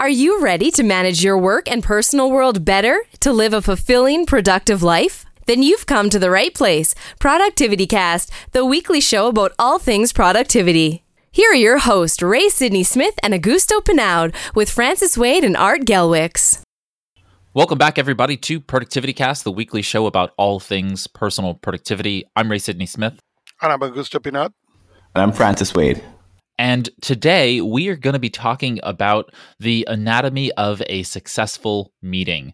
Are you ready to manage your work and personal world better to live a fulfilling, productive life? Then you've come to the right place. Productivity Cast, the weekly show about all things productivity. Here are your hosts, Ray Sidney Smith and Augusto Pinaud, with Francis Wade and Art Gelwicks. Welcome back, everybody, to Productivity Cast, the weekly show about all things personal productivity. I'm Ray Sidney Smith. And I'm Augusto Pinaud. And I'm Francis Wade. And today we are going to be talking about the anatomy of a successful meeting.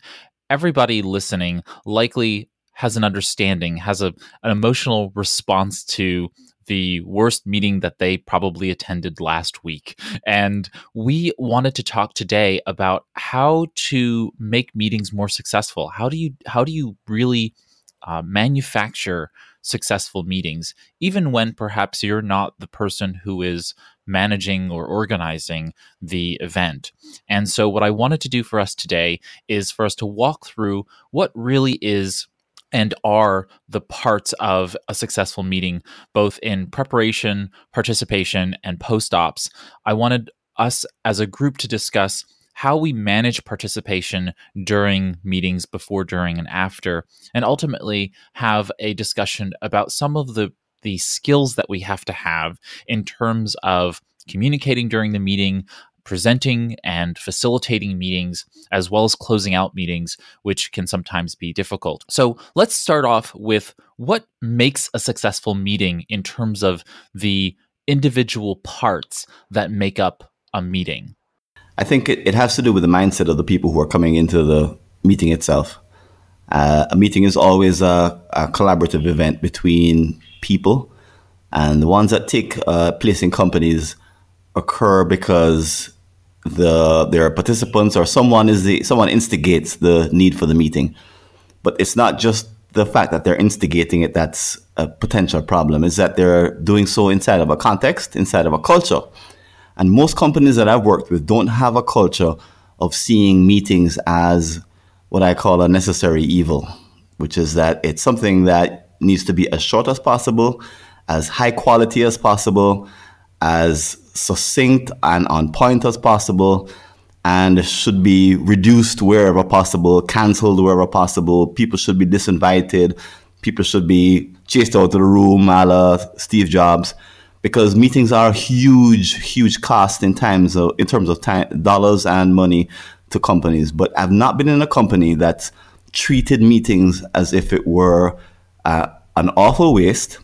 Everybody listening likely has an understanding, has a, an emotional response to the worst meeting that they probably attended last week. And we wanted to talk today about how to make meetings more successful. How do you how do you really uh, manufacture successful meetings, even when perhaps you're not the person who is managing or organizing the event. And so, what I wanted to do for us today is for us to walk through what really is and are the parts of a successful meeting, both in preparation, participation, and post ops. I wanted us as a group to discuss how we manage participation during meetings before, during, and after, and ultimately have a discussion about some of the the skills that we have to have in terms of communicating during the meeting, presenting and facilitating meetings, as well as closing out meetings, which can sometimes be difficult. So let's start off with what makes a successful meeting in terms of the individual parts that make up a meeting. I think it, it has to do with the mindset of the people who are coming into the meeting itself. Uh, a meeting is always a, a, collaborative event between people, and the ones that take uh, place in companies occur because the there are participants or someone is the someone instigates the need for the meeting. But it's not just the fact that they're instigating it that's a potential problem. Is that they're doing so inside of a context, inside of a culture and most companies that I've worked with don't have a culture of seeing meetings as what I call a necessary evil, which is that it's something that needs to be as short as possible, as high quality as possible, as succinct and on point as possible, and should be reduced wherever possible, cancelled wherever possible. People should be disinvited. People should be chased out of the room, a la Steve Jobs because meetings are huge, huge cost in times of, in terms of time, dollars and money to companies. But I've not been in a company that's treated meetings as if it were uh, an awful waste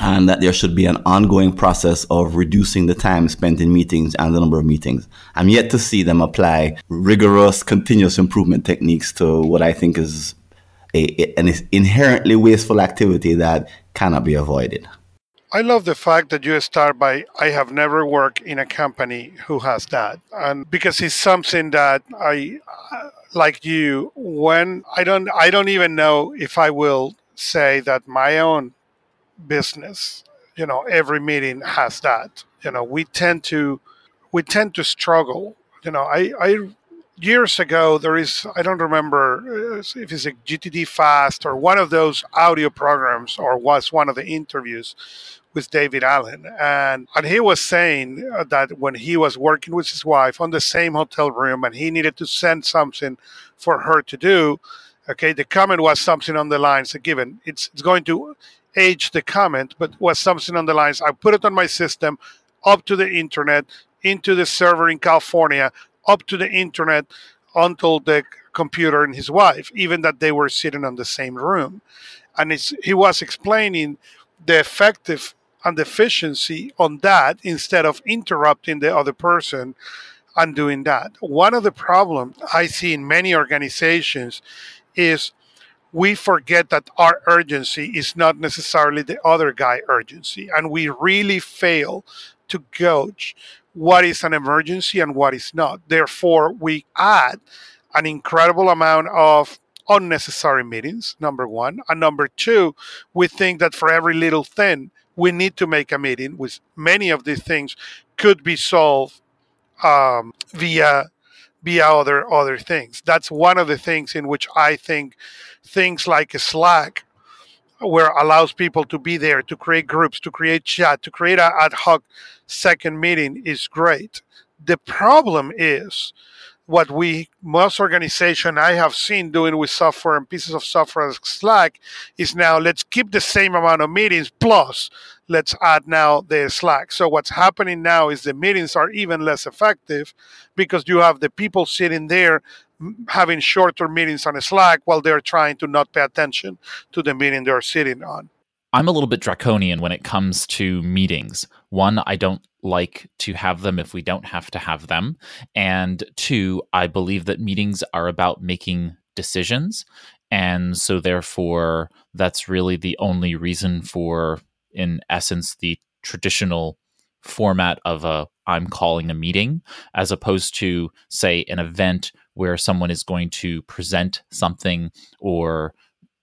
and that there should be an ongoing process of reducing the time spent in meetings and the number of meetings. I'm yet to see them apply rigorous continuous improvement techniques to what I think is a, an inherently wasteful activity that cannot be avoided. I love the fact that you start by I have never worked in a company who has that. And because it's something that I like you when I don't I don't even know if I will say that my own business, you know, every meeting has that. You know, we tend to we tend to struggle. You know, I I years ago there is i don't remember uh, if it's a gtd fast or one of those audio programs or was one of the interviews with david allen and and he was saying uh, that when he was working with his wife on the same hotel room and he needed to send something for her to do okay the comment was something on the lines uh, given it's it's going to age the comment but was something on the lines i put it on my system up to the internet into the server in california up to the internet until the computer and his wife, even that they were sitting on the same room. And he was explaining the effective and efficiency on that instead of interrupting the other person and doing that. One of the problems I see in many organizations is we forget that our urgency is not necessarily the other guy urgency and we really fail to gauge what is an emergency and what is not. Therefore, we add an incredible amount of unnecessary meetings, number one. And number two, we think that for every little thing, we need to make a meeting, with many of these things could be solved um, via via other other things. That's one of the things in which I think things like Slack where allows people to be there to create groups to create chat to create an ad hoc second meeting is great The problem is what we most organization I have seen doing with software and pieces of software like Slack is now let's keep the same amount of meetings plus let's add now the Slack. So what's happening now is the meetings are even less effective because you have the people sitting there mm, having shorter meetings on Slack while they're trying to not pay attention to the meeting they're sitting on. I'm a little bit draconian when it comes to meetings. One, I don't like to have them if we don't have to have them. And two, I believe that meetings are about making decisions. And so, therefore, that's really the only reason for, in essence, the traditional format of a I'm calling a meeting, as opposed to, say, an event where someone is going to present something or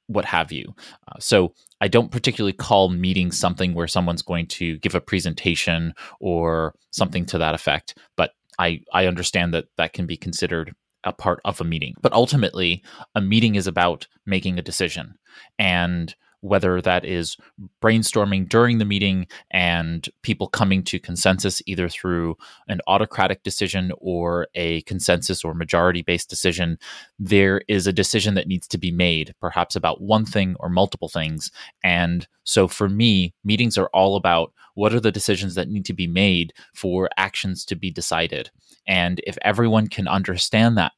what have you. Uh, so I don't particularly call meetings something where someone's going to give a presentation or something to that effect, but I, I understand that that can be considered a part of a meeting. But ultimately, a meeting is about making a decision. And whether that is brainstorming during the meeting and people coming to consensus either through an autocratic decision or a consensus or majority based decision, there is a decision that needs to be made, perhaps about one thing or multiple things. And so for me, meetings are all about what are the decisions that need to be made for actions to be decided. And if everyone can understand that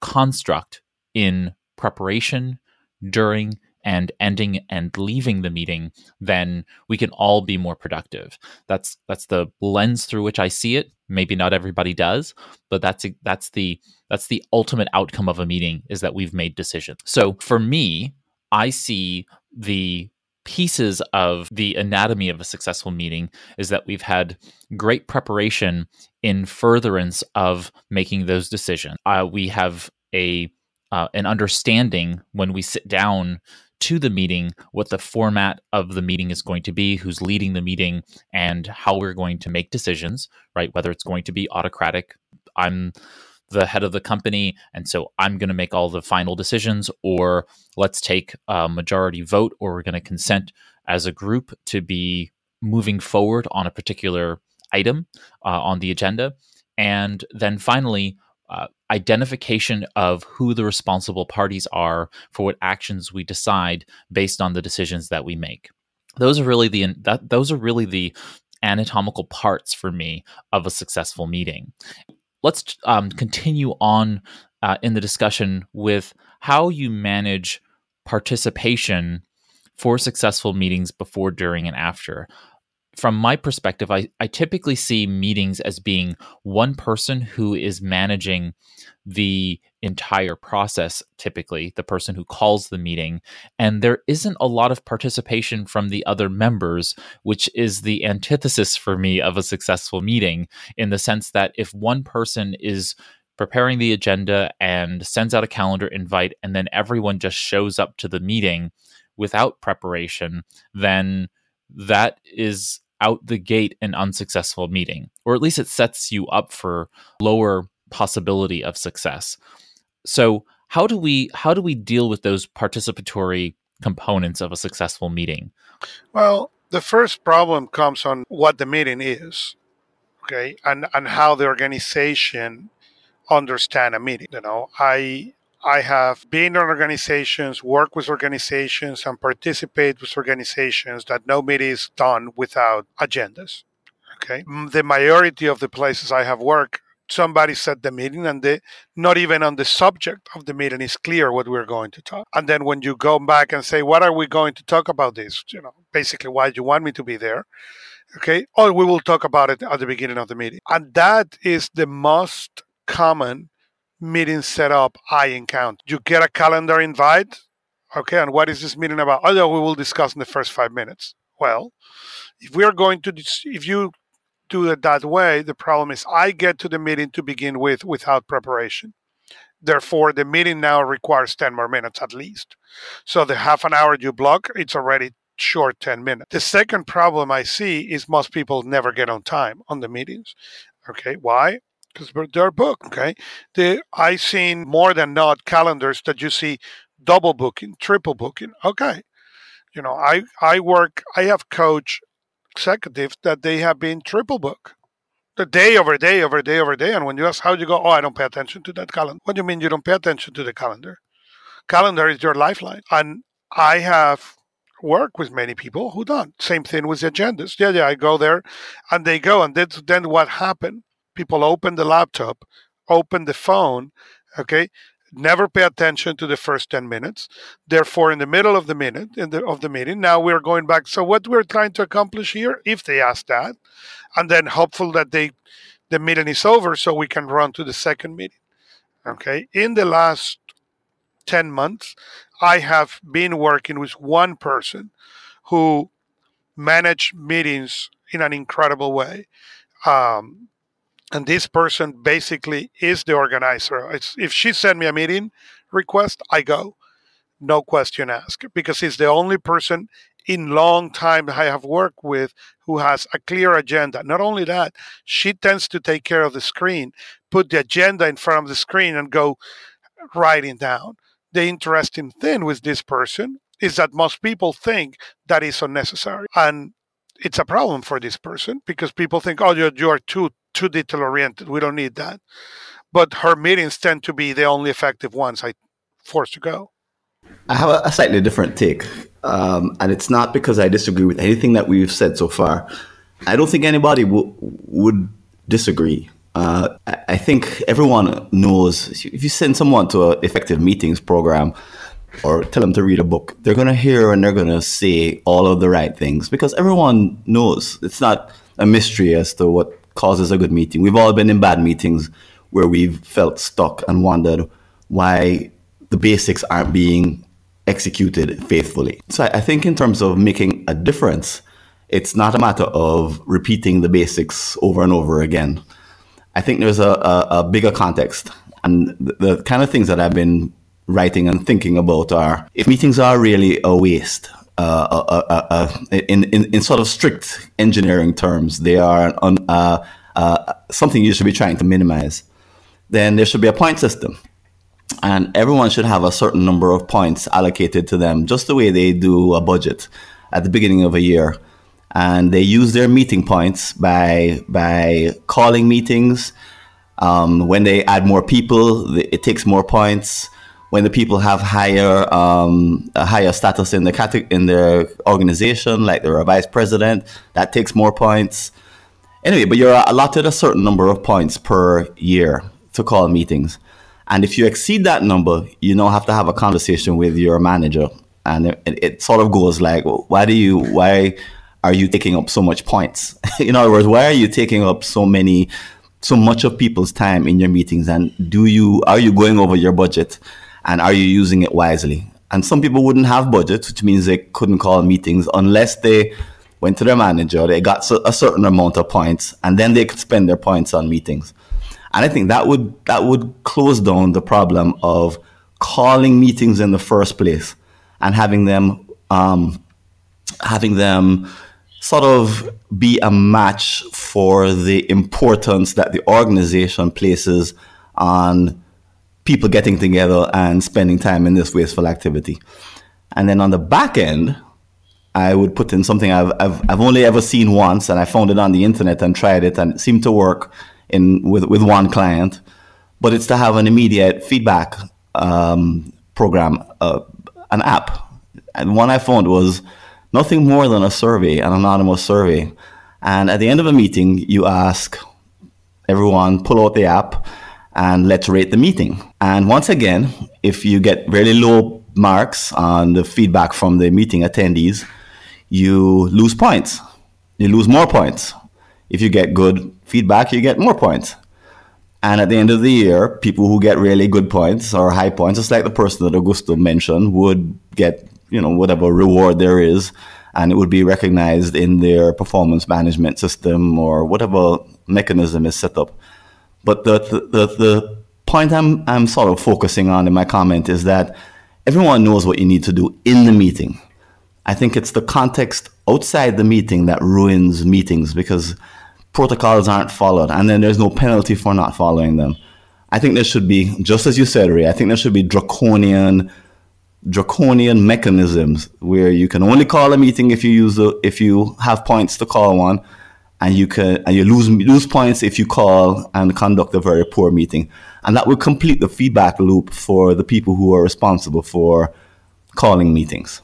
construct in preparation, during, and ending and leaving the meeting, then we can all be more productive. That's that's the lens through which I see it. Maybe not everybody does, but that's that's the that's the ultimate outcome of a meeting is that we've made decisions. So for me, I see the pieces of the anatomy of a successful meeting is that we've had great preparation in furtherance of making those decisions. Uh, we have a uh, an understanding when we sit down to the meeting what the format of the meeting is going to be, who's leading the meeting, and how we're going to make decisions, right? Whether it's going to be autocratic, I'm the head of the company, and so I'm going to make all the final decisions, or let's take a majority vote, or we're going to consent as a group to be moving forward on a particular item uh, on the agenda. And then finally, uh, identification of who the responsible parties are for what actions we decide based on the decisions that we make. Those are really the that those are really the anatomical parts for me of a successful meeting. Let's um, continue on uh, in the discussion with how you manage participation for successful meetings before, during, and after from my perspective, I, I typically see meetings as being one person who is managing the entire process, typically, the person who calls the meeting. And there isn't a lot of participation from the other members, which is the antithesis for me of a successful meeting, in the sense that if one person is preparing the agenda and sends out a calendar invite, and then everyone just shows up to the meeting without preparation, then that is out the gate an unsuccessful meeting, or at least it sets you up for lower possibility of success. So how do we how do we deal with those participatory components of a successful meeting? Well, the first problem comes on what the meeting is, okay, and and how the organization understand a meeting. You know, I I have been in organizations, work with organizations, and participate with organizations that no meeting is done without agendas. Okay. Mm, the majority of the places I have worked, somebody set the meeting and the not even on the subject of the meeting is clear what we're going to talk. And then when you go back and say, what are we going to talk about this? You know, basically why do you want me to be there? Okay. Or we will talk about it at the beginning of the meeting. And that is the most common meeting setup I encounter. You get a calendar invite. Okay, and what is this meeting about? Oh, we will discuss in the first five minutes. Well, if we are going to, if you do it that way, the problem is I get to the meeting to begin with without preparation. Therefore, the meeting now requires 10 more minutes at least. So the half an hour you block, it's already short 10 minutes. The second problem I see is most people never get on time on the meetings. Okay, why? Because they're booked. Okay, the I seen more than not calendars that you see double booking, triple booking. Okay, you know I I work I have coach executives that they have been triple book the day over day over day over day. And when you ask how you go, oh, I don't pay attention to that calendar. What do you mean you don't pay attention to the calendar? Calendar is your lifeline. And I have worked with many people who don't. Same thing with the agendas. Yeah, yeah, I go there and they go. And then what happened? People open the laptop, open the phone, okay, never pay attention to the first 10 minutes. Therefore in the middle of the minute in the of the meeting now we're going back. So what we're trying to accomplish here if they ask that and then hopeful that they the meeting is over so we can run to the second meeting okay? In the last 10 months i have been working with one person who managed meetings in an incredible way. Um, and this person basically is the organizer. It's, if she send me a meeting request, I go, no question asked, because he's the only person in long time I have worked with who has a clear agenda. Not only that, she tends to take care of the screen, put the agenda in front of the screen, and go writing down. The interesting thing with this person is that most people think that is unnecessary, and it's a problem for this person because people think, oh, you're, you're too too detail oriented. We don't need that. But her meetings tend to be the only effective ones I force to go. I have a, slightly different take, um, and it's not because I disagree with anything that we've said so far. I don't think anybody w- would disagree. Uh, I, I think everyone knows if you send someone to an effective meetings program or tell them to read a book, they're going to hear and they're going to say all of the right things because everyone knows. It's not a mystery as to what causes a good meeting. We've all been in bad meetings where we've felt stuck and wondered why the basics aren't being executed faithfully. So I think in terms of making a difference, it's not a matter of repeating the basics over and over again. I think there's a, a, a bigger context. And the, the kind of things that I've been writing and thinking about are if meetings are really a waste, uh, uh, uh, in, in, in sort of strict engineering terms, they are something you should be trying to minimize. Then there should be a point system. And everyone should have a certain number of points allocated to them, just the way they do a budget at the beginning of a year. And they use their meeting points by, by calling meetings. Um, when they add more people, it takes more points when the people have higher um, a higher status in the cate- in their organization, like they're a vice president, that takes more points. Anyway, but you're allotted a certain number of points per year to call meetings, and if you exceed that number, you now have to have a conversation with your manager, and it, it sort of goes like, "Why do you? Why are you taking up so much points? in other words, why are you taking up so many?" so much of people's time in your meetings and do you are you going over your budget and are you using it wisely? And some people wouldn't have budgets, which means they couldn't call meetings unless they went to their manager, they got a certain amount of points, and then they could spend their points on meetings. And I think that would that would close down the problem of calling meetings in the first place and having them um, having them sort of be a match for the importance that the organization places on people getting together and spending time in this wasteful activity. And then on the back end, I would put in something I've, I've, I've only ever seen once, and I found it on the internet and tried it, and it seemed to work in with, with one client. But it's to have an immediate feedback um, program, uh, an app. And one I found was nothing more than a survey, an anonymous survey. And at the end of a meeting, you ask everyone, pull out the app, and let's rate the meeting. And once again, if you get really low marks on the feedback from the meeting attendees, you lose points. You lose more points. If you get good feedback, you get more points. And at the end of the year, people who get really good points or high points, just like the person that Augusto mentioned, would get, you know, whatever reward there is, and it would be recognized in their performance management system or whatever mechanism is set up. But the, the, the, point I'm, I'm sort of focusing on in my comment is that everyone knows what you need to do in the meeting. I think it's the context outside the meeting that ruins meetings because protocols aren't followed and then there's no penalty for not following them. I think there should be, just as you said, Ray, I think there should be draconian draconian mechanisms where you can only call a meeting if you use the, if you have points to call one and you can and you lose lose points if you call and conduct a very poor meeting, and that will complete the feedback loop for the people who are responsible for calling meetings.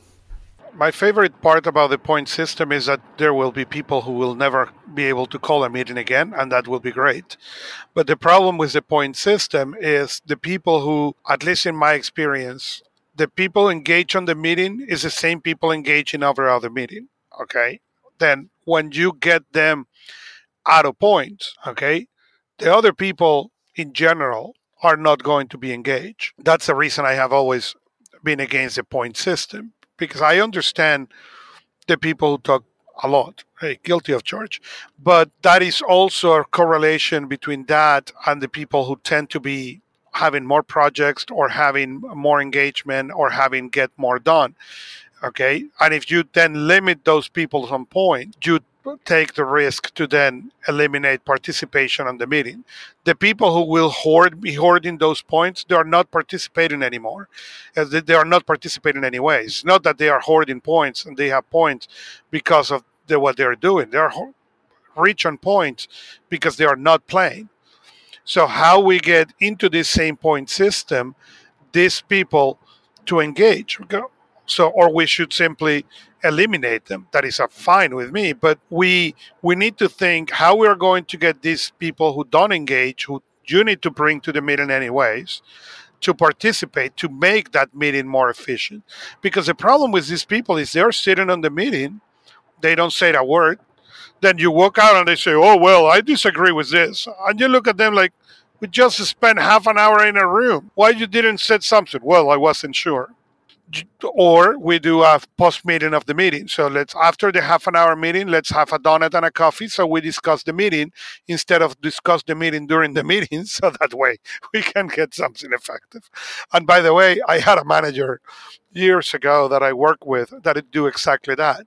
My favorite part about the point system is that there will be people who will never be able to call a meeting again, and that will be great. But the problem with the point system is the people who, at least in my experience, the people engaged on the meeting is the same people engaged in every other meeting. Okay. Then when you get them out of point, okay, the other people in general are not going to be engaged. That's the reason I have always been against the point system because I understand the people who talk a lot, hey, guilty of charge, but that is also a correlation between that and the people who tend to be having more projects or having more engagement or having get more done okay? And if you then limit those people some point you take the risk to then eliminate participation on the meeting. The people who will hoard be hoarding those points they are not participating anymore. Uh, they are not participating anyway. It's not that they are hoarding points and they have points because of the, what they're doing. They're rich on points because they are not playing. So how we get into this same point system, these people to engage. So or we should simply eliminate them. That is a fine with me. But we we need to think how we are going to get these people who don't engage, who you need to bring to the meeting anyways, to participate to make that meeting more efficient. Because the problem with these people is they're sitting on the meeting, they don't say a word, then you walk out and they say, "Oh well, I disagree with this," and you look at them like, "We just spent half an hour in a room. Why you didn't say something?" Well, I wasn't sure. Or we do a post meeting of the meeting. So let's after the half an hour meeting, let's have a donut and a coffee. So we discuss the meeting instead of discuss the meeting during the meeting. So that way we can get something effective. And by the way, I had a manager years ago that I worked with that do exactly that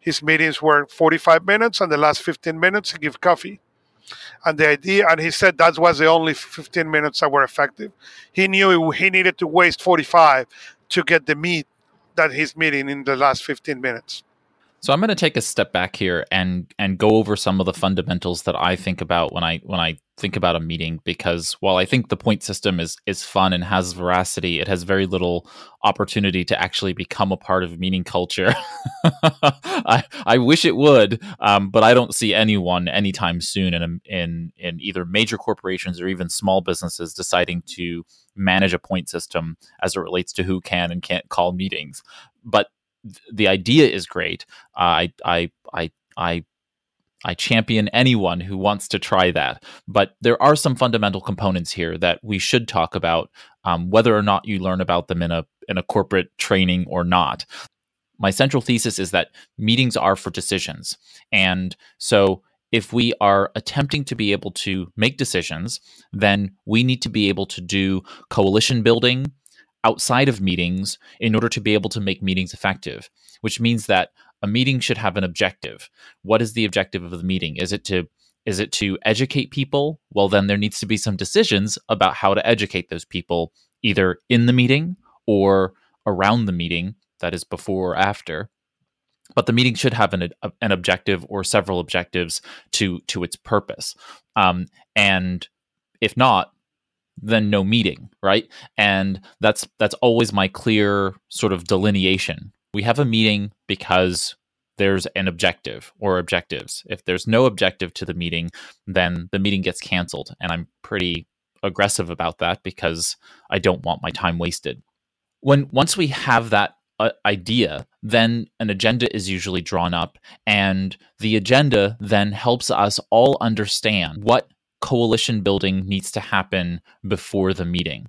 his meetings were 45 minutes, and the last 15 minutes he give coffee. And the idea, and he said that was the only 15 minutes that were effective. He knew he needed to waste 45 to get the meat that he's meeting in the last 15 minutes. So I'm going to take a step back here and and go over some of the fundamentals that I think about when I when I think about a meeting because while I think the point system is is fun and has veracity, it has very little opportunity to actually become a part of meeting culture. I I wish it would, um, but I don't see anyone anytime soon in in in either major corporations or even small businesses deciding to manage a point system as it relates to who can and can't call meetings. But the idea is great. I I I I I champion anyone who wants to try that. But there are some fundamental components here that we should talk about, um, whether or not you learn about them in a in a corporate training or not. My central thesis is that meetings are for decisions, and so if we are attempting to be able to make decisions, then we need to be able to do coalition building outside of meetings in order to be able to make meetings effective, which means that a meeting should have an objective. What is the objective of the meeting? Is it to is it to educate people? Well, then there needs to be some decisions about how to educate those people, either in the meeting or around the meeting, that is before or after. But the meeting should have an, an objective or several objectives to to its purpose. Um, and if not, then no meeting, right? And that's that's always my clear sort of delineation. We have a meeting because there's an objective or objectives. If there's no objective to the meeting, then the meeting gets canceled. And I'm pretty aggressive about that because I don't want my time wasted. When once we have that uh, idea, then an agenda is usually drawn up and the agenda then helps us all understand what coalition building needs to happen before the meeting.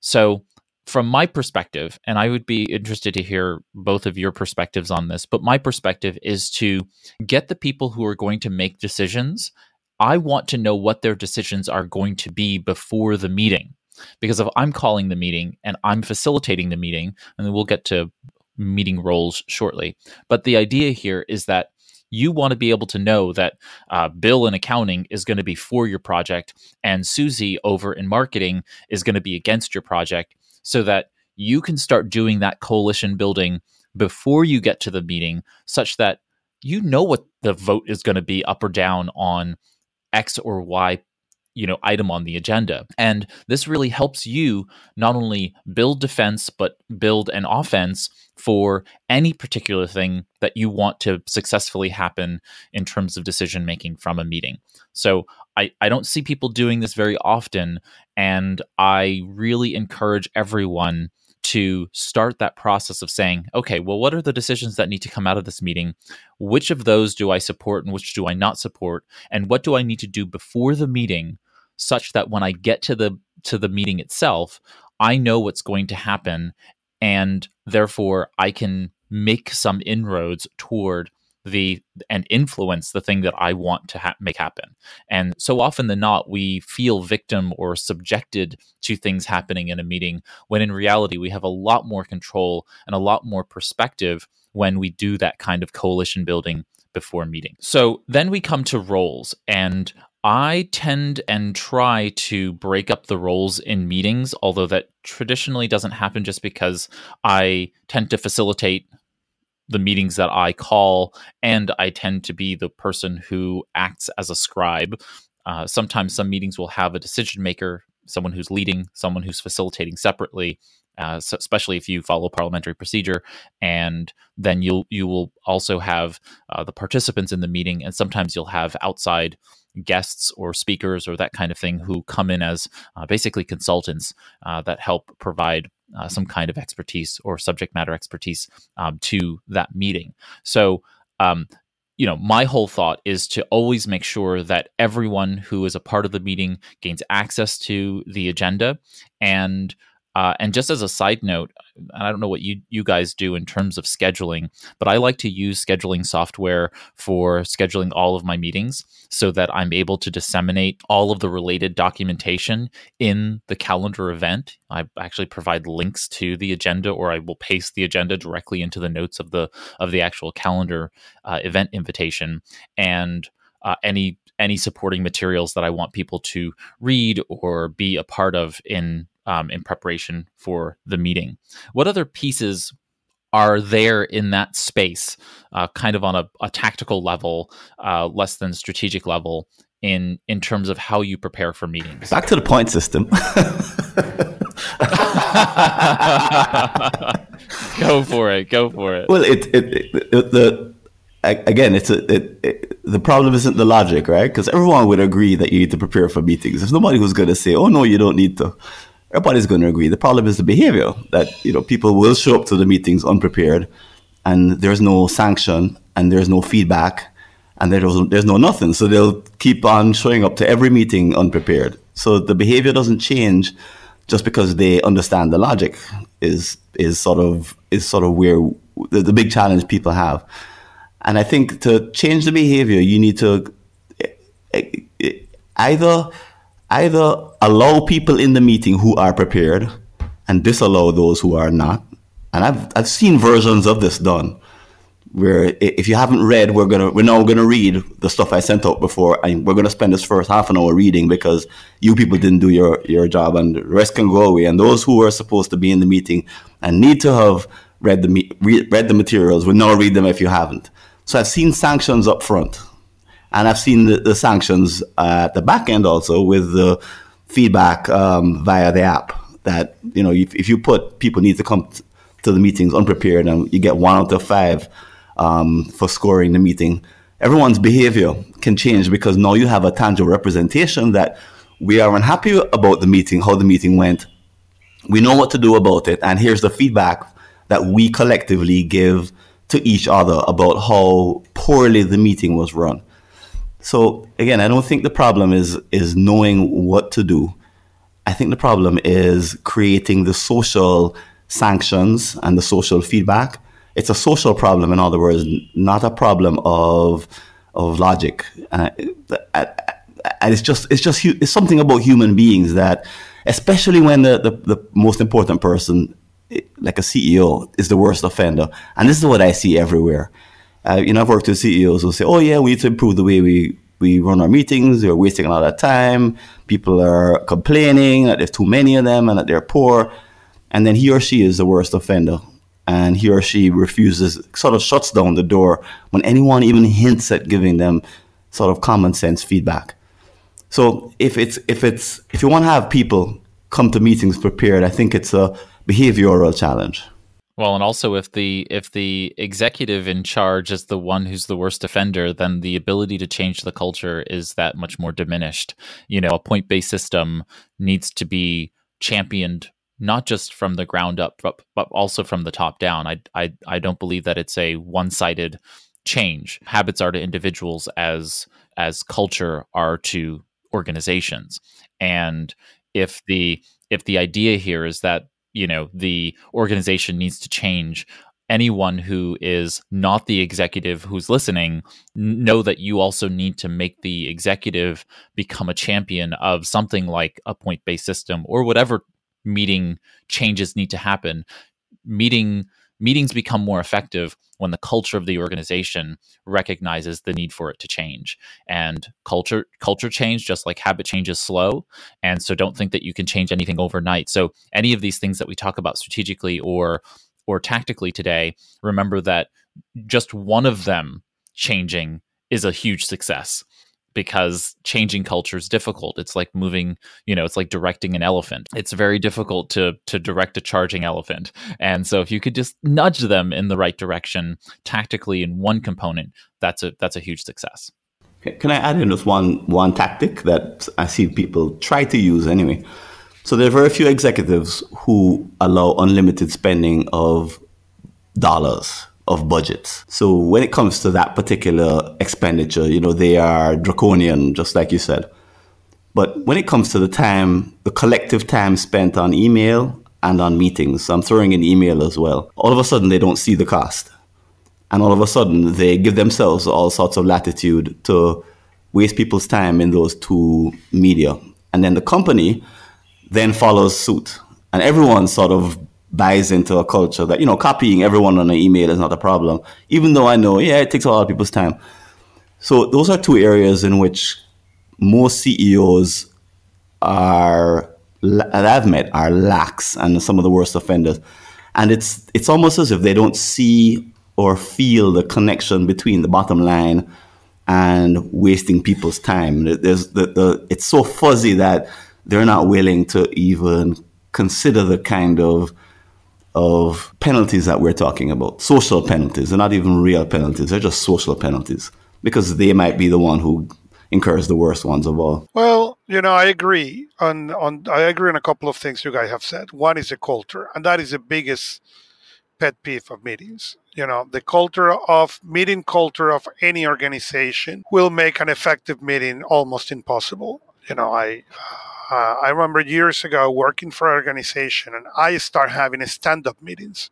So, from my perspective, and I would be interested to hear both of your perspectives on this, but my perspective is to get the people who are going to make decisions. I want to know what their decisions are going to be before the meeting. Because if I'm calling the meeting and I'm facilitating the meeting, and we'll get to meeting roles shortly. But the idea here is that you want to be able to know that uh, Bill in accounting is going to be for your project and Susie over in marketing is going to be against your project so that you can start doing that coalition building before you get to the meeting such that you know what the vote is going to be up or down on X or Y you know item on the agenda and this really helps you not only build defense but build an offense for any particular thing that you want to successfully happen in terms of decision making from a meeting so I, I don't see people doing this very often and i really encourage everyone to start that process of saying, okay, well, what are the decisions that need to come out of this meeting? Which of those do I support and which do I not support? And what do I need to do before the meeting such that when I get to the to the meeting itself, I know what's going to happen and therefore I can make some inroads toward the and influence the thing that I want to ha- make happen. And so often than not, we feel victim or subjected to things happening in a meeting when in reality we have a lot more control and a lot more perspective when we do that kind of coalition building before meeting. So then we come to roles and I tend and try to break up the roles in meetings, although that traditionally doesn't happen just because I tend to facilitate the meetings that I call, and I tend to be the person who acts as a scribe. Uh, sometimes some meetings will have a decision maker, someone who's leading, someone who's facilitating separately. Uh, so especially if you follow parliamentary procedure, and then you'll you will also have uh, the participants in the meeting, and sometimes you'll have outside guests or speakers or that kind of thing who come in as uh, basically consultants uh, that help provide uh, some kind of expertise or subject matter expertise um, to that meeting. So, um, you know, my whole thought is to always make sure that everyone who is a part of the meeting gains access to the agenda and uh, and just as a side note, I don't know what you you guys do in terms of scheduling, but I like to use scheduling software for scheduling all of my meetings so that I'm able to disseminate all of the related documentation in the calendar event. I actually provide links to the agenda, or I will paste the agenda directly into the notes of the of the actual calendar uh, event invitation, and uh, any any supporting materials that I want people to read or be a part of in um, in preparation for the meeting. What other pieces are there in that space, uh, kind of on a, a tactical level, uh, less than strategic level, in in terms of how you prepare for meetings? Back to the point system. go for it. Go for it. Well, it, it, it, the again, it's a, it, it, the problem isn't the logic, right? Because everyone would agree that you need to prepare for meetings. There's nobody who's going to say, "Oh no, you don't need to." Everybody's going to agree. The problem is the behavior that you know people will show up to the meetings unprepared, and there's no sanction and there's no feedback, and there's there's no nothing. So they'll keep on showing up to every meeting unprepared. So the behavior doesn't change just because they understand the logic. Is is sort of is sort of where the, the big challenge people have. And I think to change the behavior, you need to either either allow people in the meeting who are prepared and disallow those who are not. And I've I've seen versions of this done where if you haven't read, we're gonna we're now gonna read the stuff I sent out before, and we're gonna spend this first half an hour reading because you people didn't do your your job, and the rest can go away. And those who are supposed to be in the meeting and need to have read the read the materials will now read them if you haven't. So I've seen sanctions up front and I've seen the, the sanctions uh, at the back end also with the feedback um, via the app that, you know, if, if you put people need to come t- to the meetings unprepared and you get one out of five um, for scoring the meeting, everyone's behavior can change because now you have a tangible representation that we are unhappy about the meeting, how the meeting went. We know what to do about it. And here's the feedback that we collectively give to each other about how poorly the meeting was run. So again, I don't think the problem is is knowing what to do. I think the problem is creating the social sanctions and the social feedback. It's a social problem, in other words, not a problem of of logic. Uh, and it's just it's just it's something about human beings that, especially when the, the, the most important person, like a CEO, is the worst offender. And this is what I see everywhere uh, you know, I've worked with CEOs who say, "Oh yeah, we need to improve the way we we run our meetings. We're wasting a lot of time. People are complaining that there's too many of them and that they're poor." And then he or she is the worst offender. and he or she refuses, sort of shuts down the door when anyone even hints at giving them sort of common sense feedback. So if it's if it's if you want to have people come to meetings prepared, I think it's a behavioral challenge. Well, and also if the if the executive in charge is the one who's the worst offender, then the ability to change the culture is that much more diminished. You know, a point based system needs to be championed not just from the ground up, but, but also from the top down. I, I I don't believe that it's a one sided change. Habits are to individuals as as culture are to organizations, and if the if the idea here is that you know the organization needs to change. Anyone who is not the executive who's listening know that you also need to make the executive become a champion of something like a point based system or whatever meeting changes need to happen. Meeting meetings become more effective when the culture of the organization recognizes the need for it to change. And culture culture change just like habit change is slow. And so don't think that you can change anything overnight. So any of these things that we talk about strategically or or tactically today remember that just one of them changing is a huge success because changing culture is difficult. It's like moving, you know, it's like directing an elephant. It's very difficult to to direct a charging elephant. And so if you could just nudge them in the right direction tactically in one component, that's a that's a huge success. Can I add in just one one tactic that I see people try to use anyway? So there are very few executives who allow unlimited spending of dollars of budgets. So when it comes to that particular expenditure, you know, they are draconian, just like you said. But when it comes to the time, the collective time spent on email and on meetings, I'm throwing in email as well, all of a sudden they don't see the cost. And all of a sudden they give themselves all sorts of latitude to waste people's time in those two media. And then the company then follows suit. And everyone sort of buys into a culture that, you know, copying everyone on an email is not a problem, even though I know, yeah, it takes a lot of people's time. So those are two areas in which most CEOs are that I've met are lax and some of the worst offenders. And it's it's almost as if they don't see or feel the connection between the bottom line and wasting people's time. There's the, the it's so fuzzy that they're not willing to even consider the kind of of penalties that we're talking about, social penalties. They're not even real penalties, they're just social penalties because they might be the one who incurs the worst ones of all. Well, you know, I agree on on I agree on a couple of things you guys have said. One is the culture, and that is the biggest pet peeve of meetings. You know, the culture of meeting culture of any organization will make an effective meeting almost impossible. You know, I uh, Uh, I remember years ago working for an organization and I start having stand up meetings.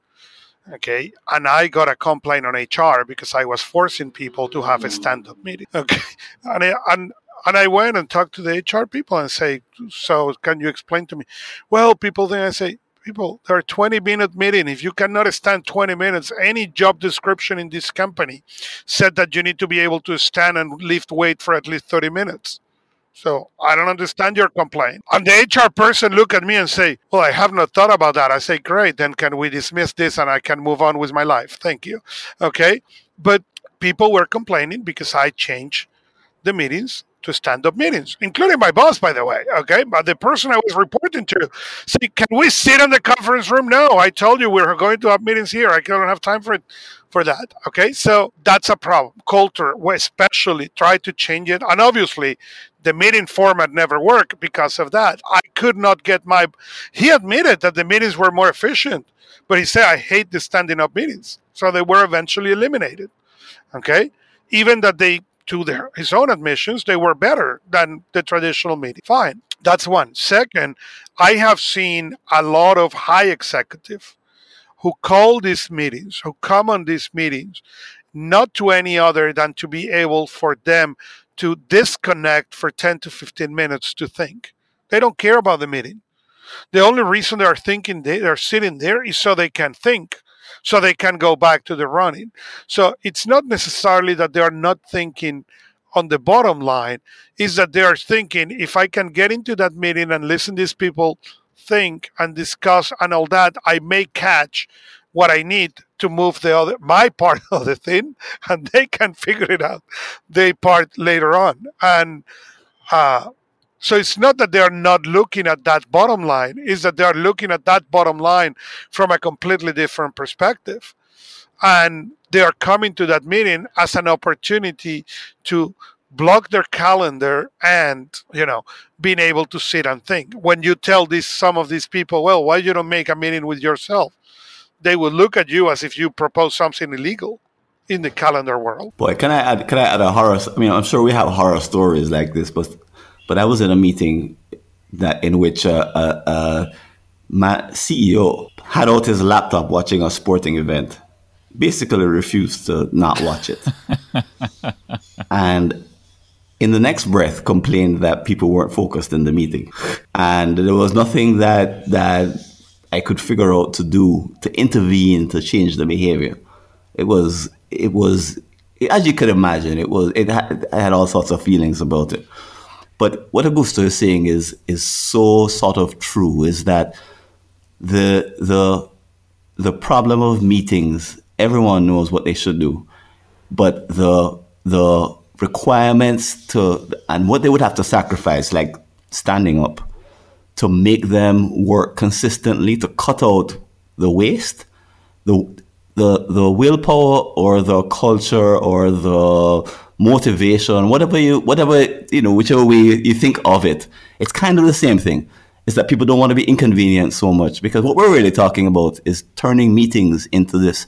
Okay. And I got a complaint on HR because I was forcing people to have a mm. stand up meeting. Okay. And, I, and, and I went and talked to the HR people and say, so can you explain to me? Well, people then I say, people, there are 20 minute meeting. If you cannot stand 20 minutes, any job description in this company said that you need to be able to stand and lift weight for at least 30 minutes. So I don't understand your complaint. And the HR person look at me and say, Well, I have not thought about that. I say, Great, then can we dismiss this and I can move on with my life? Thank you. Okay. But people were complaining because I changed the meetings to stand up meetings, including my boss, by the way. Okay. But the person I was reporting to say, Can we sit in the conference room? No, I told you we are going to have meetings here. I don't have time for it for that. Okay. So that's a problem. Culture, especially try to change it. And obviously, the meeting format never worked because of that. I could not get my. He admitted that the meetings were more efficient, but he said, I hate the standing up meetings. So they were eventually eliminated. Okay. Even that they, to their his own admissions, they were better than the traditional meeting. Fine. That's one. Second, I have seen a lot of high executive who call these meetings, who come on these meetings, not to any other than to be able for them to disconnect for 10 to 15 minutes to think. They don't care about the meeting. The only reason they are thinking they are sitting there is so they can think, so they can go back to the running. So it's not necessarily that they are not thinking on the bottom line, is that they are thinking if I can get into that meeting and listen to these people think and discuss and all that, I may catch what I need to move the other my part of the thing, and they can figure it out their part later on. And uh, so it's not that they are not looking at that bottom line; is that they are looking at that bottom line from a completely different perspective, and they are coming to that meeting as an opportunity to block their calendar and you know being able to sit and think. When you tell these some of these people well why you don't make a meeting with yourself they will look at you as if you propose something illegal in the calendar world. Boy can i add can i add a horror i mean i'm sure we have horror stories like this but but i was in a meeting that in which uh, uh, uh, my ceo had out his laptop watching a sporting event basically refused to not watch it. And in the next breath complained that people weren't focused in the meeting. And there was nothing that that i could figure out to do to intervene to change the behavior. It was it was as you could imagine it was it had, I had all sorts of feelings about it. But what augusto is saying is is so sort of true is that the the the problem of meetings everyone knows what they should do but the the requirements to and what they would have to sacrifice, like standing up, to make them work consistently, to cut out the waste, the the the willpower or the culture or the motivation, whatever you whatever you know, whichever way you think of it, it's kind of the same thing. Is that people don't want to be inconvenienced so much because what we're really talking about is turning meetings into this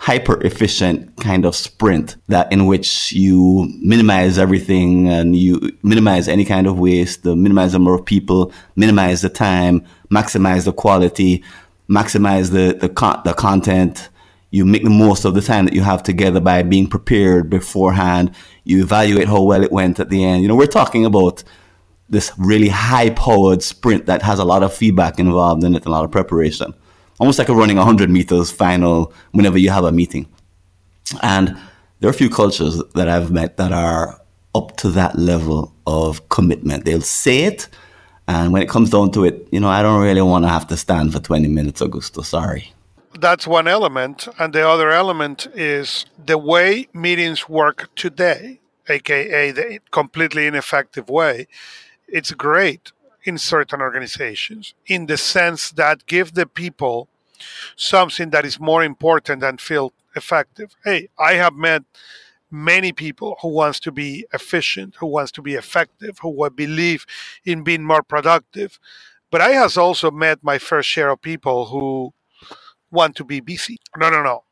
hyper efficient kind of sprint that in which you minimize everything and you minimize any kind of waste, the minimize the number of people, minimize the time, maximize the quality, maximize the, the, the content. You make the most of the time that you have together by being prepared beforehand. You evaluate how well it went at the end. You know, we're talking about this really high powered sprint that has a lot of feedback involved in it, a lot of preparation almost like a running 100 meters final whenever you have a meeting. And there are a few cultures that I've met that are up to that level of commitment. They'll say it, and when it comes down to it, you know, I don't really want to have to stand for 20 minutes, Augusto. Sorry. That's one element. And the other element is the way meetings work today, aka the completely ineffective way. It's great in certain organizations in the sense that give the people something that is more important than feel effective. Hey, I have met many people who wants to be efficient, who wants to be effective, who believe in being more productive. But I has also met my first share of people who want to be busy. No, no, no.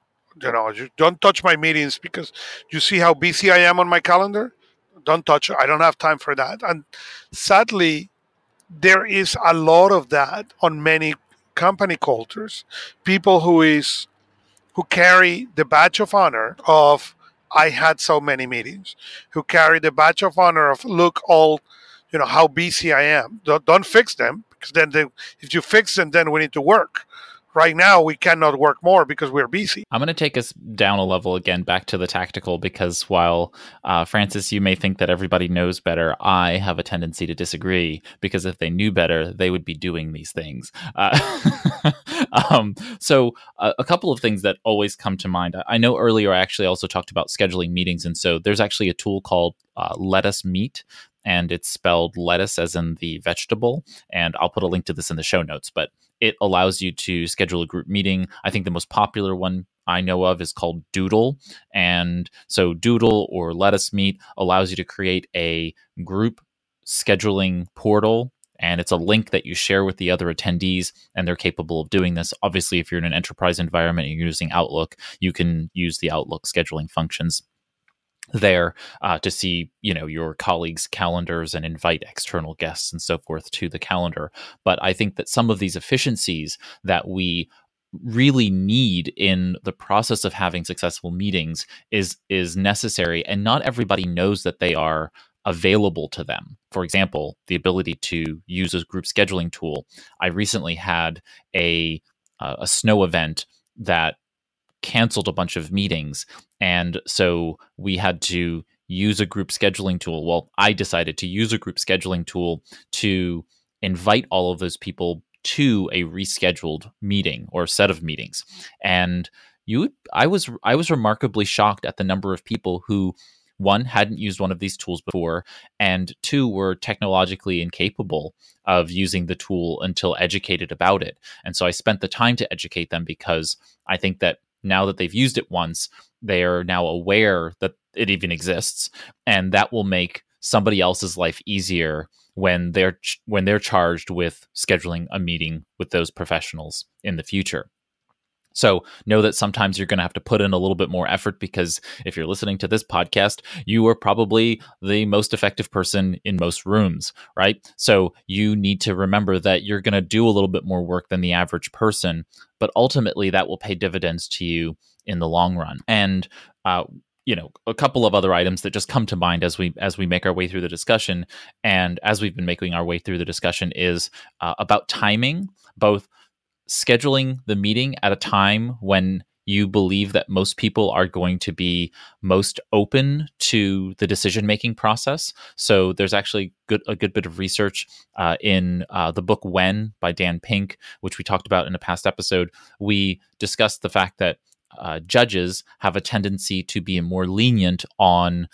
You know, you don't touch my meetings because you see how busy I am on my calendar. Don't touch it. I don't have time for that. And sadly, there is a lot of that on many company cultures. People who is who carry the badge of honor of I had so many meetings, who carry the badge of honor of look all, you know how busy I am. Don't, don't fix them because then they, if you fix them, then we need to work right now we cannot work more because we're busy. I'm going to take us down a level again back to the tactical because while uh, Francis, you may think that everybody knows better, I have a tendency to disagree because if they knew better, they would be doing these things. Uh, um, so, uh, a couple of things that always come to mind. I know earlier I actually also talked about scheduling meetings, and so there's actually a tool called uh, LettuceMeet and it's spelled lettuce as in the vegetable. And I'll put a link to this in the show notes, but it allows you to schedule a group meeting. I think the most popular one I know of is called Doodle. And so Doodle or LettuceMeet allows you to create a group scheduling portal. And it's a link that you share with the other attendees, and they're capable of doing this. Obviously, if you're in an enterprise environment and you're using Outlook, you can use the Outlook scheduling functions there uh, to see you know your colleagues calendars and invite external guests and so forth to the calendar. But i think that some of these efficiencies that we really need in the process of having successful meetings is is necessary and not everybody knows that they are available to them. For example the ability to use a group scheduling tool. I recently had a uh, a snow event that canceled a bunch of meetings. And so we had to use a group scheduling tool. Well, I decided to use a group scheduling tool to invite all of those people to a rescheduled meeting or set of meetings. And you I was I was remarkably shocked at the number of people who one hadn't used one of these tools before and two were technologically incapable of using the tool until educated about it and so i spent the time to educate them because i think that now that they've used it once they are now aware that it even exists and that will make somebody else's life easier when they're when they're charged with scheduling a meeting with those professionals in the future so know that sometimes you're going to have to put in a little bit more effort because if you're listening to this podcast, you are probably the most effective person in most rooms, right? So you need to remember that you're going to do a little bit more work than the average person, but ultimately that will pay dividends to you in the long run. And uh, you know a couple of other items that just come to mind as we as we make our way through the discussion and as we've been making our way through the discussion is uh, about timing both scheduling the meeting at a time when you believe that most people are going to be most open to the decision making process. So there's actually good, a good bit of research uh, in uh, the book When by Dan Pink, which we talked about in a past episode. We discussed the fact that uh, judges have a tendency to be more lenient on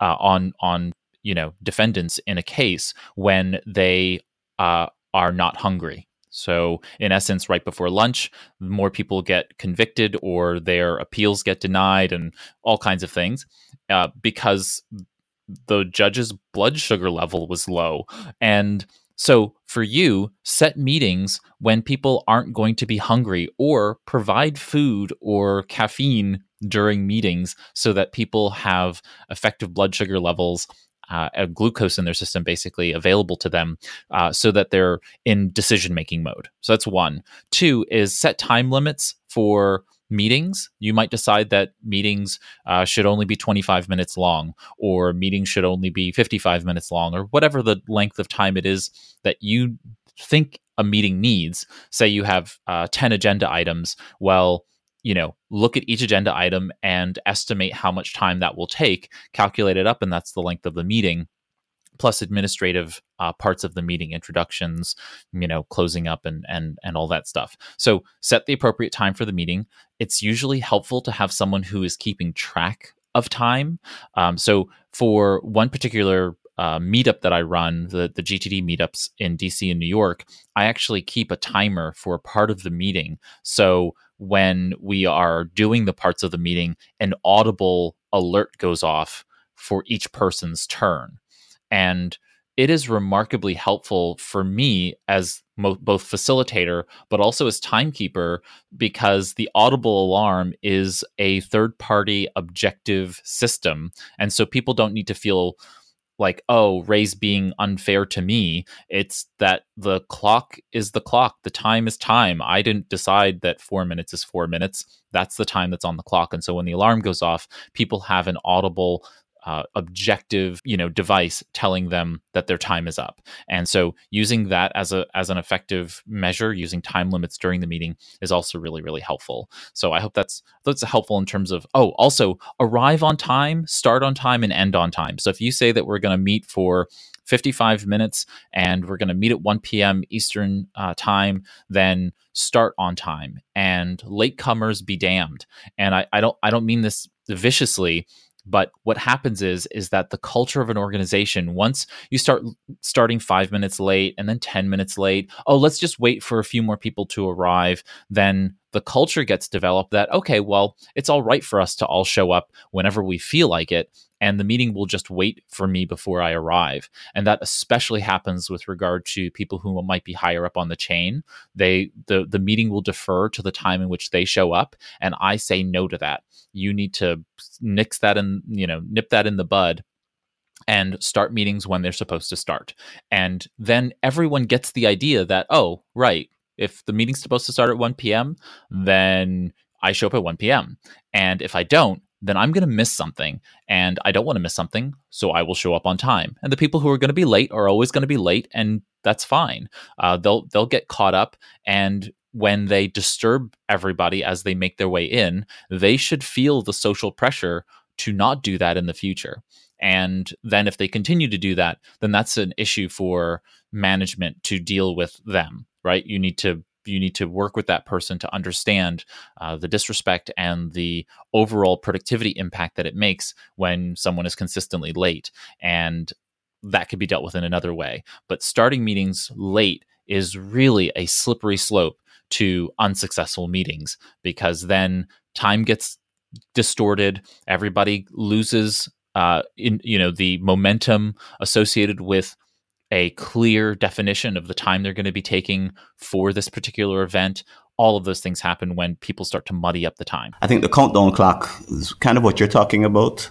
uh, on on you know defendants in a case when they uh, are not hungry so, in essence, right before lunch, more people get convicted or their appeals get denied and all kinds of things uh, because the judge's blood sugar level was low. And so, for you, set meetings when people aren't going to be hungry or provide food or caffeine during meetings so that people have effective blood sugar levels uh, glucose in their system basically available to them uh, so that they're in decision making mode. So that's one. Two is set time limits for meetings. You might decide that meetings uh, should only be 25 minutes long, or meetings should only be 55 minutes long, or whatever the length of time it is that you think a meeting needs. Say you have uh, 10 agenda items. Well, you know, look at each agenda item and estimate how much time that will take, calculate it up, and that's the length of the meeting, plus administrative uh, parts of the meeting, introductions, you know, closing up and and and all that stuff. So set the appropriate time for the meeting. It's usually helpful to have someone who is keeping track of time. Um, so for one particular uh, meetup that I run, the the GTD meetups in DC and New York, I actually keep a timer for part of the meeting. So when we are doing the parts of the meeting, an audible alert goes off for each person's turn. And it is remarkably helpful for me as mo- both facilitator but also as timekeeper because the audible alarm is a third party objective system and so people don't need to feel like oh ray's being unfair to me. It's that the clock is the clock. The time is time. I didn't decide that four minutes is four minutes. That's the time that's on the clock. And so when the alarm goes off people have an audible uh, objective you know device telling them that their time is up. And so using that as a as an effective measure using time limits during the meeting is also really really helpful. So i hope that's that's helpful in terms of oh also arrive on time start on time and end on time. So if you say that we're going to meet for 55 minutes and we're going to meet at 1 p.m eastern uh, time then start on time. And latecomers be damned. And I, I don't i don't mean this viciously but what happens is is that the culture of an organization once you start starting 5 minutes late and then 10 minutes late oh let's just wait for a few more people to arrive then the culture gets developed that okay well it's all right for us to all show up whenever we feel like it and the meeting will just wait for me before I arrive. And that especially happens with regard to people who might be higher up on the chain. They the the meeting will defer to the time in which they show up, and I say no to that. You need to nix that and you know nip that in the bud and start meetings when they're supposed to start. And then everyone gets the idea that, oh, right, if the meeting's supposed to start at 1 p.m., then I show up at 1 p.m. And if I don't, then I'm going to miss something and I don't want to miss something. So I will show up on time. And the people who are going to be late are always going to be late and that's fine. Uh, they'll, they'll get caught up and when they disturb everybody as they make their way in, they should feel the social pressure to not do that in the future. And then if they continue to do that, then that's an issue for management to deal with them. Right? You need to you need to work with that person to understand uh, the disrespect and the overall productivity impact that it makes when someone is consistently late and that could be dealt with in another way but starting meetings late is really a slippery slope to unsuccessful meetings because then time gets distorted everybody loses uh, in you know the momentum associated with a clear definition of the time they're going to be taking for this particular event. All of those things happen when people start to muddy up the time. I think the countdown clock is kind of what you're talking about.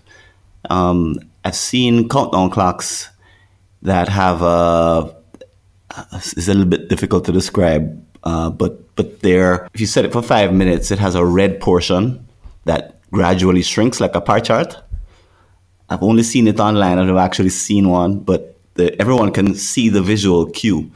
Um, I've seen countdown clocks that have a. It's a little bit difficult to describe, uh, but but there, if you set it for five minutes, it has a red portion that gradually shrinks like a pie chart. I've only seen it online. I've never actually seen one, but the, everyone can see the visual cue.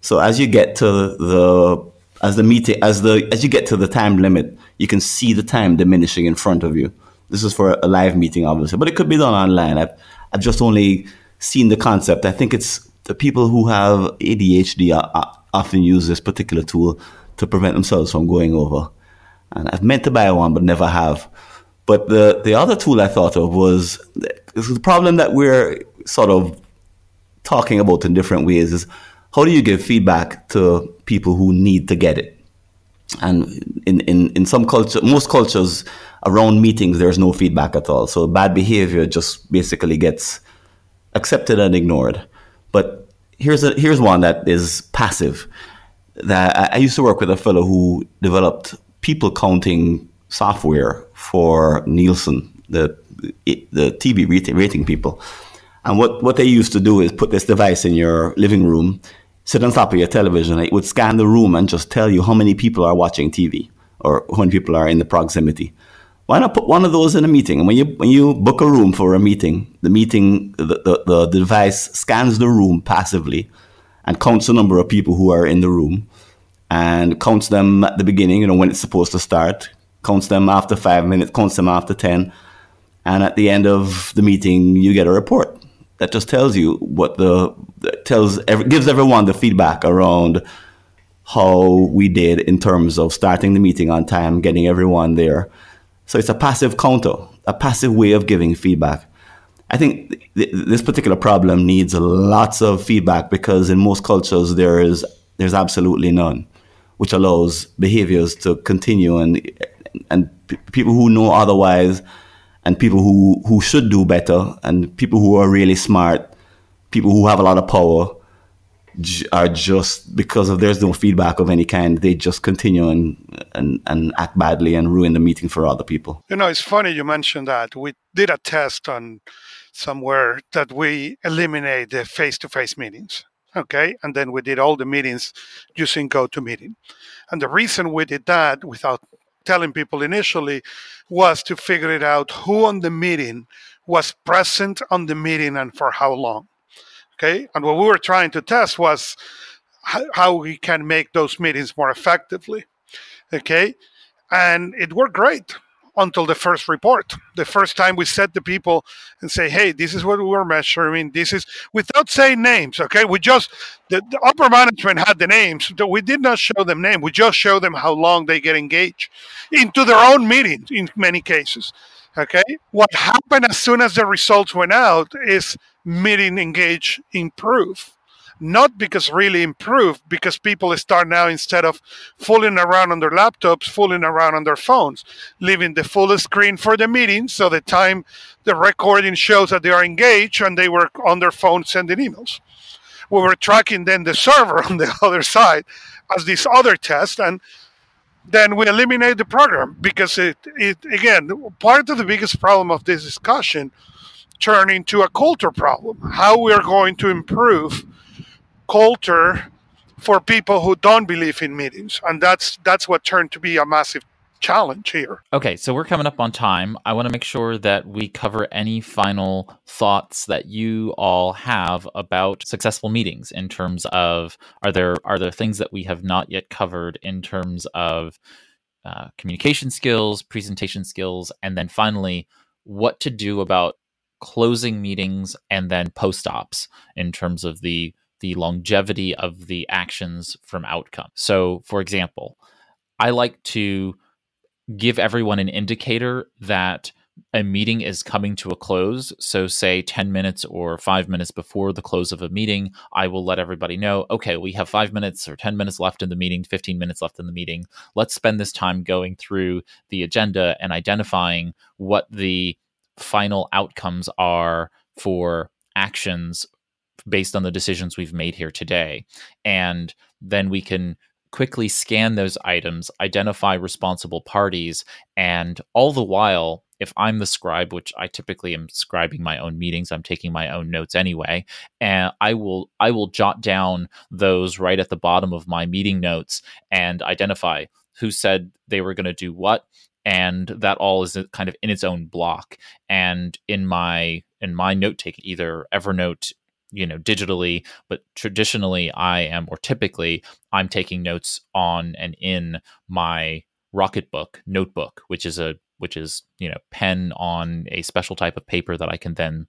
So as you get to the as the meeting as the as you get to the time limit, you can see the time diminishing in front of you. This is for a live meeting, obviously, but it could be done online. I've I've just only seen the concept. I think it's the people who have ADHD often use this particular tool to prevent themselves from going over. And I've meant to buy one, but never have. But the the other tool I thought of was the problem that we're sort of talking about in different ways is how do you give feedback to people who need to get it? And in, in, in some culture, most cultures around meetings, there's no feedback at all. So bad behavior just basically gets accepted and ignored. But here's a, here's one that is passive. That I, I used to work with a fellow who developed people counting software for Nielsen, the the TV rating people. And what, what they used to do is put this device in your living room, sit on top of your television. It would scan the room and just tell you how many people are watching TV or many people are in the proximity. Why not put one of those in a meeting? And when you when you book a room for a meeting, the meeting the, the, the device scans the room passively and counts the number of people who are in the room and counts them at the beginning, you know, when it's supposed to start, counts them after five minutes, counts them after ten, and at the end of the meeting you get a report that just tells you what the tells gives everyone the feedback around how we did in terms of starting the meeting on time, getting everyone there. So it's a passive counter, a passive way of giving feedback. I think th- this particular problem needs lots of feedback because in most cultures there is there's absolutely none, which allows behaviors to continue and and p- people who know otherwise and people who, who should do better and people who are really smart, people who have a lot of power are just because of there's no feedback of any kind, they just continue and, and, and act badly and ruin the meeting for other people. You know, it's funny you mentioned that. We did a test on somewhere that we eliminate the face to face meetings. Okay. And then we did all the meetings using GoToMeeting. And the reason we did that without telling people initially was to figure it out who on the meeting was present on the meeting and for how long. Okay. And what we were trying to test was how we can make those meetings more effectively. Okay. And it worked great until the first report. The first time we set the people and say, hey, this is what we were measuring. This is without saying names. Okay. We just, the, the upper management had the names. But we did not show them name. We just show them how long they get engaged into their own meetings in many cases. Okay. What happened as soon as the results went out is meeting engage improve not because really improved, because people start now instead of fooling around on their laptops, fooling around on their phones, leaving the full screen for the meeting. So the time the recording shows that they are engaged and they were on their phone sending emails. We were tracking then the server on the other side as this other test and then we eliminate the program because it, it again part of the biggest problem of this discussion turned into a culture problem how we are going to improve culture for people who don't believe in meetings. And that's that's what turned to be a massive challenge here. Okay so we're coming up on time. I want to make sure that we cover any final thoughts that you all have about successful meetings in terms of are there are there things that we have not yet covered in terms of uh, communication skills presentation skills and then finally what to do about closing meetings and then post ops in terms of the the longevity of the actions from outcome. So, for example, I like to give everyone an indicator that a meeting is coming to a close. So, say 10 minutes or five minutes before the close of a meeting, I will let everybody know okay, we have five minutes or 10 minutes left in the meeting, 15 minutes left in the meeting. Let's spend this time going through the agenda and identifying what the final outcomes are for actions based on the decisions we've made here today. And then we can quickly scan those items, identify responsible parties, and all the while, if I'm the scribe, which I typically am scribing my own meetings, I'm taking my own notes anyway, and I will I will jot down those right at the bottom of my meeting notes and identify who said they were going to do what and that all is kind of in its own block and in my in my note taking either evernote you know digitally but traditionally i am or typically i'm taking notes on and in my rocketbook notebook which is a which is you know pen on a special type of paper that i can then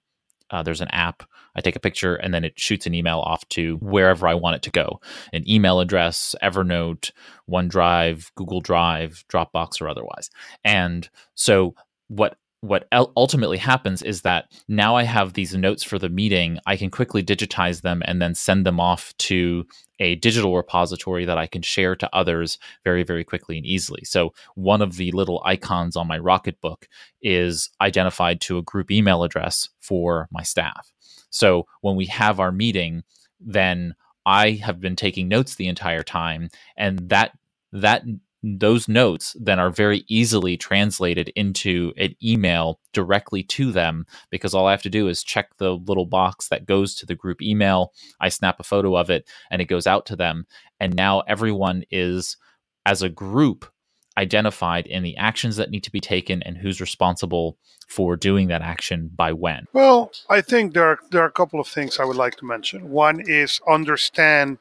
uh, there's an app i take a picture and then it shoots an email off to wherever i want it to go. An email address evernote onedrive google drive dropbox or otherwise. And so what what ultimately happens is that now I have these notes for the meeting. I can quickly digitize them and then send them off to a digital repository that I can share to others very, very quickly and easily. So, one of the little icons on my Rocketbook is identified to a group email address for my staff. So, when we have our meeting, then I have been taking notes the entire time, and that that those notes then are very easily translated into an email directly to them because all I have to do is check the little box that goes to the group email. I snap a photo of it and it goes out to them. And now everyone is, as a group, identified in the actions that need to be taken and who's responsible for doing that action by when. Well, I think there are, there are a couple of things I would like to mention. One is understand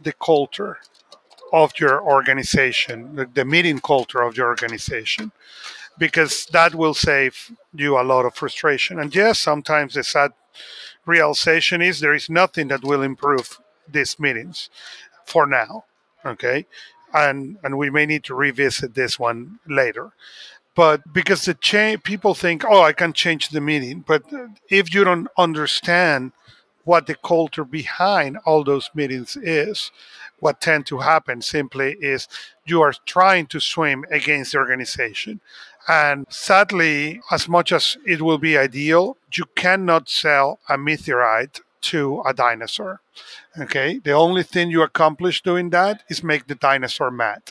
the culture of your organization, the, meeting culture of your organization, because that will save you a lot of frustration. And yes, sometimes the sad realization is there is nothing that will improve these meetings for now. Okay. And and we may need to revisit this one later. But because the change people think, oh, I can change the meeting. But if you don't understand what the culture behind all those meetings is, what tend to happen simply is you are trying to swim against the organization. And sadly, as much as it will be ideal, you cannot sell a meteorite to a dinosaur. Okay, the only thing you accomplish doing that is make the dinosaur mad.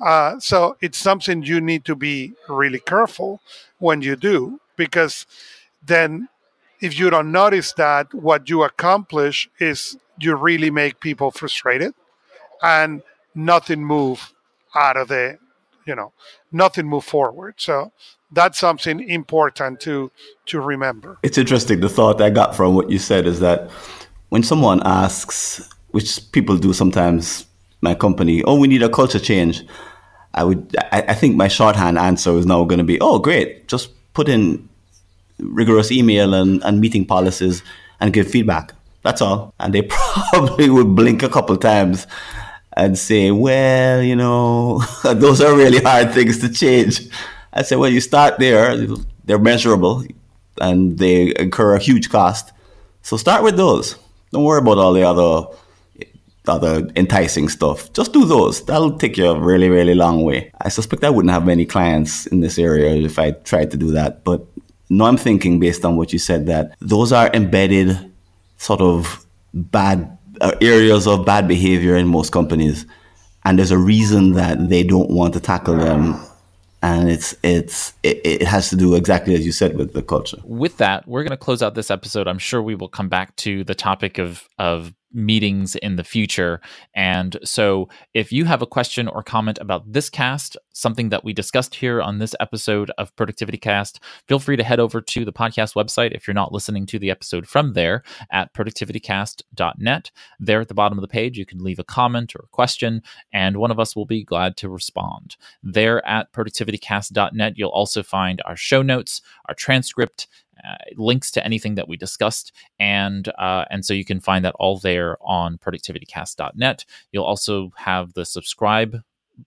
Uh, so it's something you need to be really careful when you do, because then if you don't notice that, what you accomplish is you really make people frustrated and nothing move out of the you know nothing move forward. So that's something important to to remember. It's interesting. The thought i got from what you said is that when someone asks which people do sometimes my company oh we need a culture change i would i, I think my shorthand answer is now going to be oh great. Just put in rigorous email and, and meeting policies and give feedback that's all. And they probably would blink a couple times and say, well, you know, those are really hard things to change. I said, well, you start there, they're measurable and they incur a huge cost. So start with those. Don't worry about all the other other enticing stuff. Just do those. That'll take you a really, really long way. I suspect I wouldn't have many clients in this area if I tried to do that. But now I'm thinking based on what you said that those are embedded sort of bad uh, areas of bad behavior in most companies, and there's a reason that they don't want to tackle them and it's it's it, it, has to do exactly as you said with the culture. With that, we're going to close out this episode. I'm sure we will come back to the topic of of meetings in the future. And so, if you have a question or comment about this cast, something that we discussed here on this episode of Productivity Cast, feel free to head over to the podcast website if you're not listening to the episode from there at productivitycast.net. There at the bottom of the page, you can leave a comment or a question, and one of us will be glad to respond. There at productivitycast.net, you'll also find our show notes, our transcript, uh, links to anything that we discussed, and uh, and so you can find that all there on productivitycast.net. You'll also have the subscribe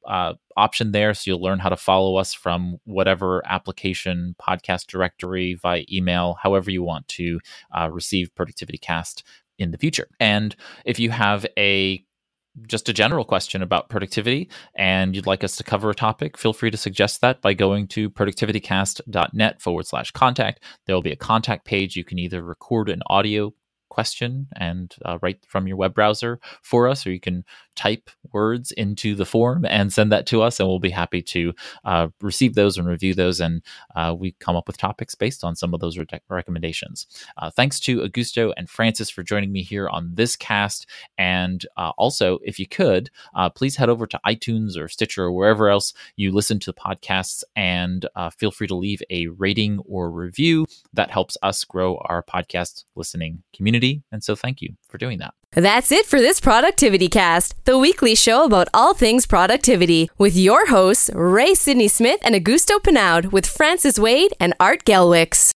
uh, option there. So you'll learn how to follow us from whatever application, podcast directory, via email, however you want to uh, receive Productivity Cast in the future. And if you have a just a general question about productivity and you'd like us to cover a topic, feel free to suggest that by going to productivitycast.net forward slash contact. There will be a contact page. You can either record an audio question and uh, write from your web browser for us, or you can type words into the form and send that to us, and we'll be happy to uh, receive those and review those. And uh, we come up with topics based on some of those re- recommendations. Uh, thanks to Augusto and Francis for joining me here on this cast. And uh, also, if you could, uh, please head over to iTunes or Stitcher or wherever else you listen to the podcasts and feel free to leave a rating or review. That helps us grow our podcast listening community community. And so thank you for doing that. That's it for this Productivity Cast, the weekly show about all things productivity, with your hosts, Ray Sidney Smith and Augusto Pinaud, with Francis Wade and Art Gelwicks.